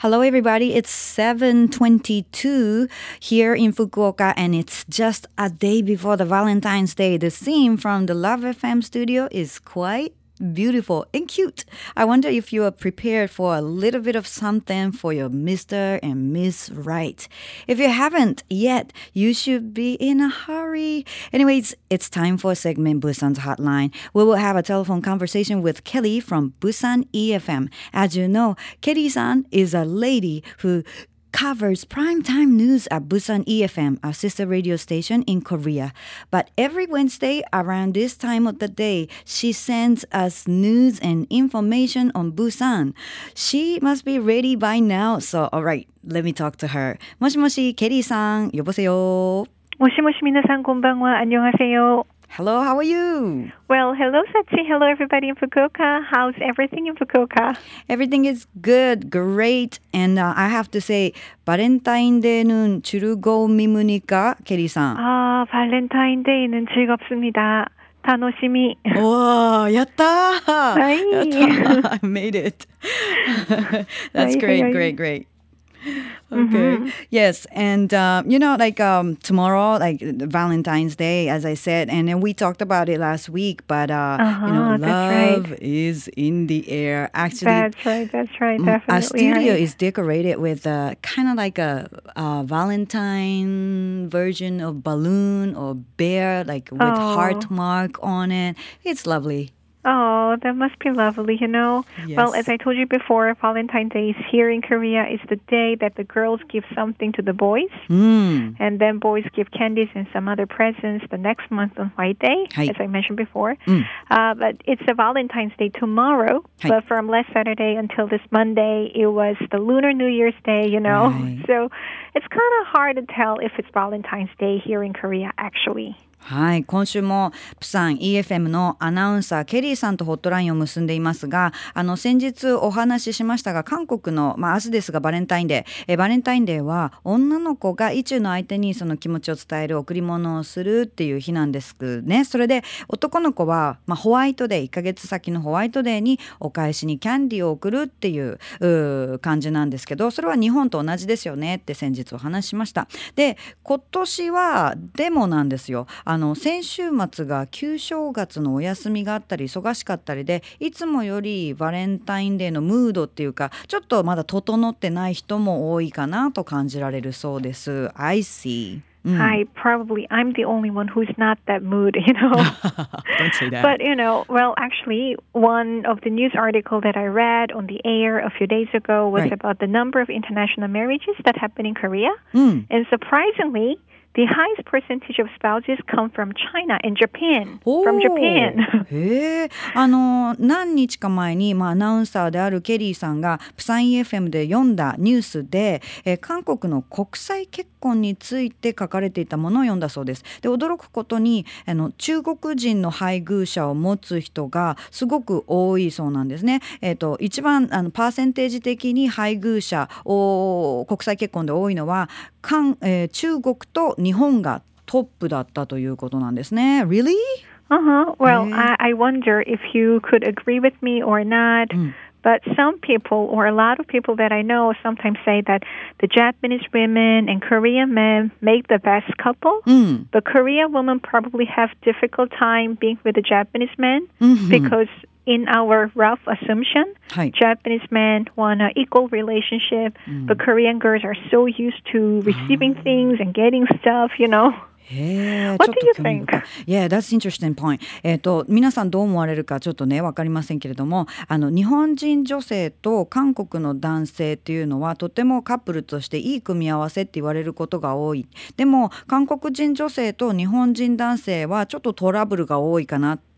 Hello, everybody. It's 7:22 here in Fukuoka, and it's just a day before the Valentine's Day. The scene from the Love FM studio is quite beautiful and cute. I wonder if you are prepared for a little bit of something for your Mr. and Miss Right. If you haven't yet, you should be in a hurry. Anyways, it's time for segment Busan's Hotline. We will have a telephone conversation with Kelly from Busan EFM. As you know, Kelly-san is a lady who covers primetime news at Busan EFM, our sister radio station in Korea. But every Wednesday around this time of the day, she sends us news and information on Busan. She must be ready by now, so all right, let me talk to her. 모시모시 게리상, 여보세요. 모시모시 미나상 곤방와 안녕하세요. Hello, how are you? Well, hello Sachi. Hello everybody in Fukuoka. How's everything in Fukuoka? Everything is good, great. And uh, I have to say, 바렌타인데이는 즐거움입니까, 케리 상? 아, 발렌타인데이는 즐겁습니다. 다노시미. 와, 야tta! Hi. Yatta. I made it. That's Hi, great, hi, hi. great, great. Okay. Yes, and uh, you know, like um, tomorrow, like Valentine's Day, as I said, and then we talked about it last week. But uh, you know, Uh-huh, that's right. love is in the air. Actually, That's right. That's right. Mm, Definitely. Our studio right. is decorated with uh, kind of like a, uh Valentine version of balloon or bear, like with heart Oh. mark on it. It's lovely. Oh, that must be lovely, you know. Well, Yes. as I told you before, Valentine's Day is here in Korea is the day that the girls give something to the boys. Mm. And then boys give candies and some other presents the next month on White Day, Hi. as I mentioned before. Mm. Uh, but it's a Valentine's Day tomorrow. Hi. But from last Saturday until this Monday, it was the Lunar New Year's Day, you know. Right. So it's kind of hard to tell if it's Valentine's Day here in Korea, actually. はい、今週もプサン EFM のアナウンサーケリーさんとホット ラインを結んでいますがあの先日お話ししましたが韓国の、まあ、明日ですがバレンタインデー。えバレンタインデーは女の子が意中の相手にその気持ちを伝える贈り物をするっていう日なんですね。それで男の子は、まあ、ホワイトデー1ヶ月先のホワイトデーにお返しにキャンディーを送るっていうう感じなんですけどそれは日本と同じですよねって先日お話ししました。で今年はでもなんですよ。あの先週末が旧正月のお休みがあったり忙しかったりでいつもよりバレンタインデーのムードっていうかちょっとまだ整ってない人も多いかなと感じられるそうです。I see. うん I probably, I'm the only one who's not that mood, you know. Don't say that. But you know, well, actually, one of the news article that I read on the air a few days ago was Right. about the number of international marriages that happen in Korea, うん、 and surprisingly, the highest percentage of spouses come from China and Japan. From Japan. へえあの何日か前に、まあ、アナウンサーであるケリーさんがプサン EFM で読んだニュースで、えー韓国の国際結婚について書かれていたものを読んだそうです。で驚くことにあの中国人の配偶者を持つ人がすごく多いそうなんですね。えー、と一番あのパーセンテージ的に配偶者を国際結婚で多いのは韓、えー中国と日本がトップだったということなんですね。Really? Uh huh. Well, Yeah. I, I wonder if you could agree with me or not. But some people, or a lot of people that I know, sometimes say that the Japanese women and Korean men make the best couple. うん。 The Korean women probably have difficult time being with the Japanese men Mhm. because in our rough assumption, はい。Japanese men want an equal relationship, but Korean girls are so used to receiving things and getting stuff, you know. What do と you think? Yeah, that's interesting point. えっ、と皆さんどう思われるかちょっとねわかりませんけれども、あの日本人女性と韓国の男性っていうのはとてもカップルとしていい組み合わせって言われることが多い。でも韓国人女性と日本人男性はちょっとトラブルが多いかな。って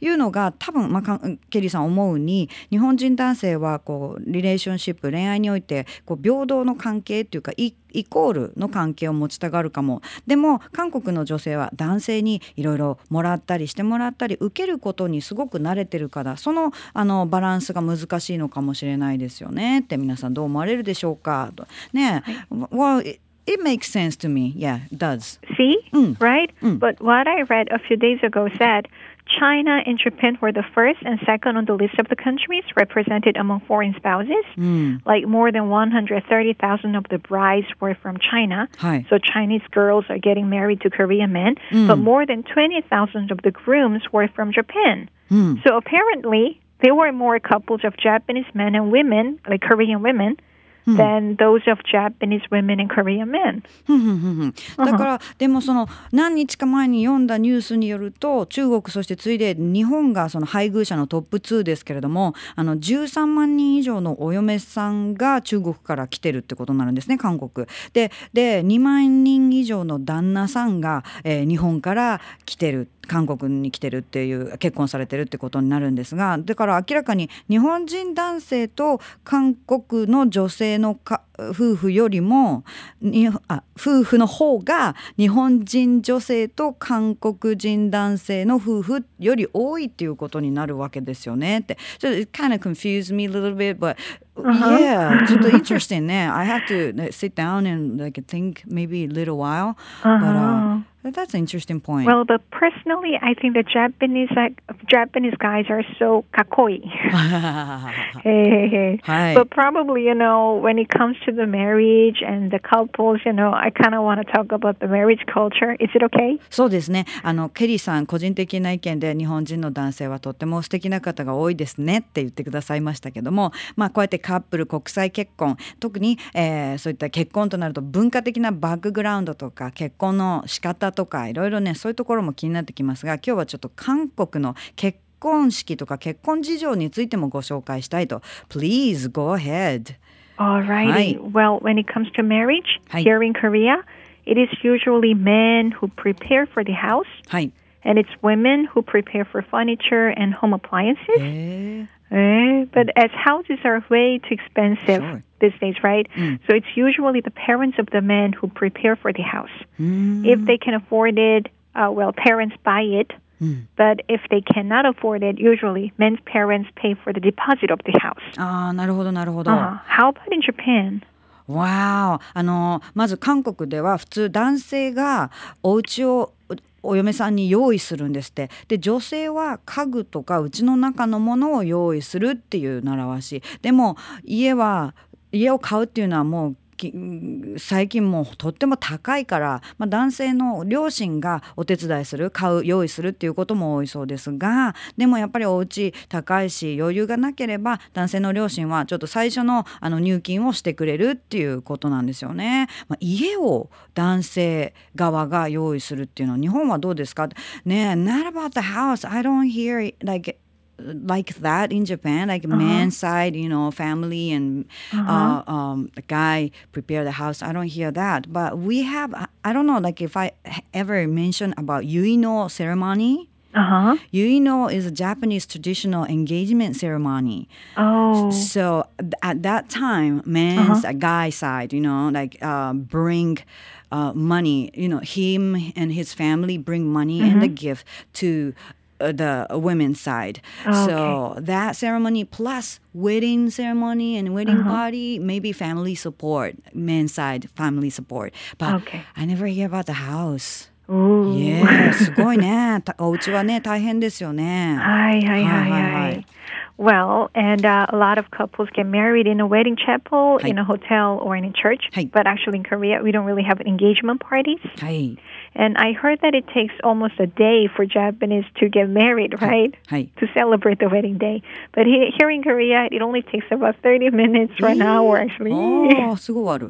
いうのが多分、まあケリーさん思うに日本人男性はこうリレーションシップ恋愛においてこう平等の関係っていうかイイコールの関係を持ちたがるかもでも韓国の女性は男性にいろいろもらったりしてもらったり受けることにすごく慣れてるからそのあのバランスが難しいのかもしれないですよねって皆さんどう思われるでしょうか？とね、well, it makes sense to me. Yeah, it does. See? Mm. Right? Mm. But what I read a few days ago said China and Japan were the first and second on the list of the countries represented among foreign spouses. Mm. Like more than 130,000 of the brides were from China. Hi. So Chinese girls are getting married to Korean men. Mm. But more than 20,000 of the grooms were from Japan. Mm. So apparently, there were more couples of Japanese men and women, like Korean women, than those of Japanese women and Korean men. だからでもその何日か前に読んだニュースによると中国そして次いで日本がその配偶者のトップ2ですけれどもあの13万人以上のお嫁さんが中国から来てるってことになるんですね韓国。でで2万人以上の旦那さんが、えー日本から来てる韓国に来てるっていう結婚されてるってことになるんですがだから明らかに日本人男性と韓国の女性のか夫婦よりも夫婦の方が日本人女性と韓国人男性の夫婦より多いっていうことになるわけですよねって。So it kind of confused me a little bit, but yeah, ちょっと interesting ね。I have to sit down and like think maybe a little while, but uh, that's an interesting point. Well, but personally, I think the Japanese like Japanese guys are so kakoi. hey, hey, hey. But probably, you know, when it comes to the marriage and the couples, you know, I kind of want to talk about the marriage culture. Is it okay? そうですねあのケリーさん個人的な意見で日本人の男性はとっても素敵な方が多いですねって言ってくださいましたけどもまあこうやってカップル国際結婚特に、えーそういった結婚となると文化的なバックグラウンドとか結婚の仕方とかいろいろねそういうところも気になってきますが今日はちょっと韓国の結婚式とか結婚事情についてもご紹介したいと Please go ahead Alrighty. Hi. Well, when it comes to marriage Hi. here in Korea, it is usually men who prepare for the house, はい。and it's women who prepare for furniture and home appliances. えー Eh, But as houses are way too expensive Sure. these days, right? So it's usually the parents of the men who prepare for the house. If they can afford it, uh, well, parents buy it. But if they cannot afford it, usually men's parents pay for the deposit of the house. ああなるほどなるほど。 Uh, how about in Japan? わああのまず韓国では普通男性がお家を お嫁さんに用意するんですって。で女性は家具とか家の中のものを用意するっていう習わし。でも家は家を買うっていうのはもう最近もうとっても高いから、まあ、男性の両親がお手伝いする買う用意するっていうことも多いそうですがでもやっぱりお家高いし余裕がなければ男性の両親はちょっと最初のあの入金をしてくれるっていうことなんですよね。まあ、家を男性側が用意するっていうのは日本はどうですか？ね Not about the house. I don't hear like like that in Japan, like man side, you know, family and uh um, the guy prepare the house. I don't hear that, but we have. I- don't know, like if I ever mention about yuino ceremony. Uh huh. Yuino is a Japanese traditional engagement ceremony. Oh. So at that time, man's a guy side, you know, like uh, bring uh, money. You know, him and his family bring money and the gift to uh, the women's side. So that ceremony plus wedding ceremony and wedding party, maybe family support, men's side family support. But Okay. I never hear about the house. Ooh. Yeah, すごいね。たお家はね、大変ですよね。 Hi, hi, hi, Hi, hi, hi. hi. well, and uh, a lot of couples get married in a wedding chapel, in a hotel, or in a church. But actually, in Korea, we don't really have engagement parties. Hi. And I heard that it takes almost a day for Japanese to get married, right? To celebrate the wedding day. But he, here in Korea, it only takes about 30 minutes or an hour, actually. Oh,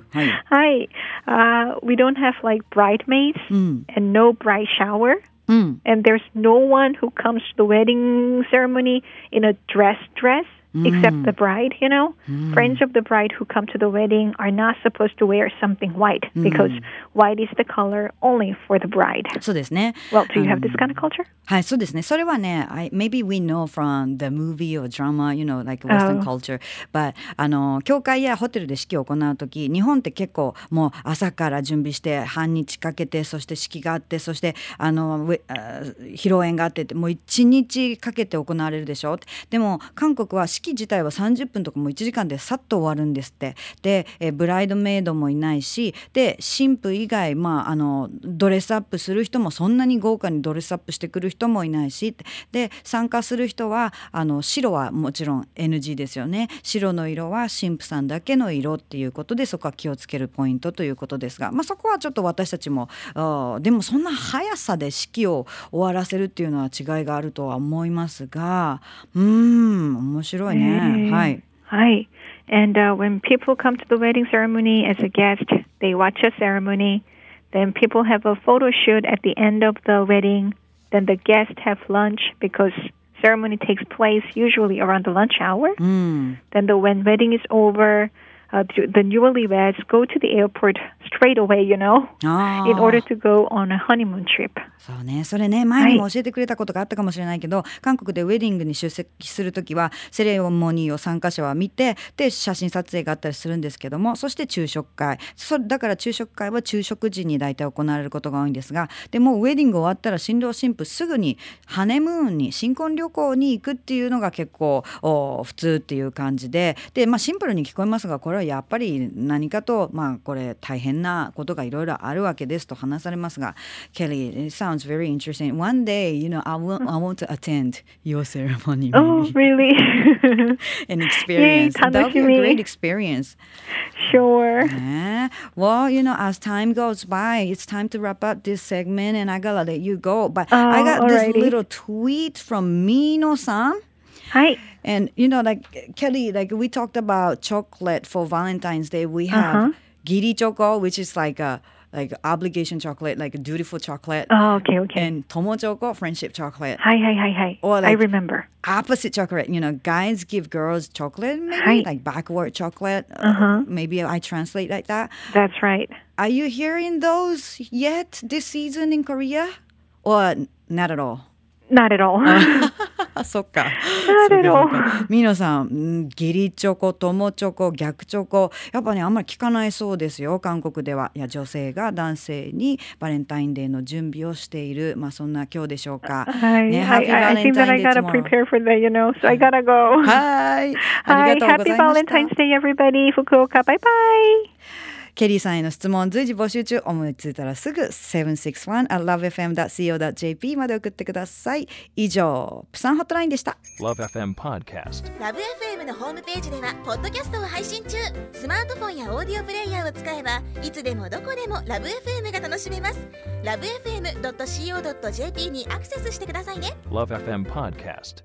Hi. Uh, we don't have like bridesmaids mm. and no bride shower. Mm. うん。and there's no one who comes to the wedding ceremony in a dress dress except the bride you know friends of the bride who come to the wedding are not supposed to wear something white because white is the color only for the bride そうですね。well do you have this kind of culture はい、そうですね。それはね、I, maybe we know from the movie or drama, you know, like Western Oh. culture. But, あの、教会やホテルで式を行うとき、日本って結構もう朝から準備して、半日かけて、そして式があって、そして、あの、披露宴があってって、もう一日かけて行われるでしょ。でも、韓国は式自体は30分とかも1時間でさっと終わるんですって。で、えブライドメイドもいないしで新婦以外、まあ、あのドレスアップする人もそんなに豪華にドレスアップしてくる人もいないしで参加する人はあの白はもちろん NG ですよね。白の色は新婦さんだけの色っていうことでそこは気をつけるポイントということですが、まあ、そこはちょっと私たちもでもそんな速さで式を終わらせるっていうのは違いがあるとは思いますが。うん面白ね。はい。はい。And uh, when people come to the wedding ceremony as a guest, they watch a ceremony. Then people have a photo shoot at the end of the wedding. Then the guests have lunch because ceremony takes place usually around the lunch hour. Mm. Then the when wedding is over, uh, the newlyweds go to the airport straight away, you know, in order to go on a honeymoon trip. そうね、それね、前にも教えてくれたことがあったかもしれないけど、はい、韓国でウェディングに出席するときは、セレモニーを参加者は見て、で、写真撮影があったりするんですけども、そして昼食会。そだから昼食会は昼食時に大体行われることが多いんですが、でもウェディング終わったら新郎新婦すぐにハネムーンに、新婚旅行に行くっていうのが結構お普通っていう感じで、で、まあシンプルに聞こえますが、これはやっぱり何かと、まあこれ大変なことがいろいろあるわけですと話されますが、ケリー、it sounds very interesting. One day, you know, I want, I want to attend your ceremony. Oh, really? An experience. Yay, That'll be a great experience. Sure. Yeah. Well, you know, as time goes by, it's time to wrap up this segment, and I gotta let you go. But oh, I got alrighty. this little tweet from Mino-san. Hi. And you know, like Kelly, like we talked about chocolate for Valentine's Day. We have uh-huh. giri choco, which is like a like obligation chocolate, like a dutiful chocolate. Oh, okay, okay. And tomo choco, friendship chocolate. Hi, hi, hi, hi. Or like I remember. Opposite chocolate. You know, guys give girls chocolate, maybe hi. like backward chocolate. Uh-huh. Uh, maybe I translate like that. That's right. Are you hearing those yet this season in Korea? Or not at all? Not at all. そっか。ミノさん、義理チョコ、友チョコ、逆チョコ、やっぱね、あんまり聞かないそうですよ、韓国では。いや、女性が男性にバレンタインデーの準備をしている、まあそんな今日でしょうか。はい。ね、I think that I gotta prepare for that, you know, so I gotta go. はい。ありがとうござい。Happy Valentine's Day, everybody. 福岡、バイバイ。ケリーさんへの質問随時募集中。思いついたらすぐ761 at lovefm.co.jp まで送ってください。以上プサンホットラインでした。LoveFM Podcast LoveFM のホームページではポッドキャストを配信中。スマートフォンやオーディオプレイヤーを使えばいつでもどこでも LoveFM が楽しめます。LoveFM.co.jp にアクセスしてくださいね。LoveFM Podcast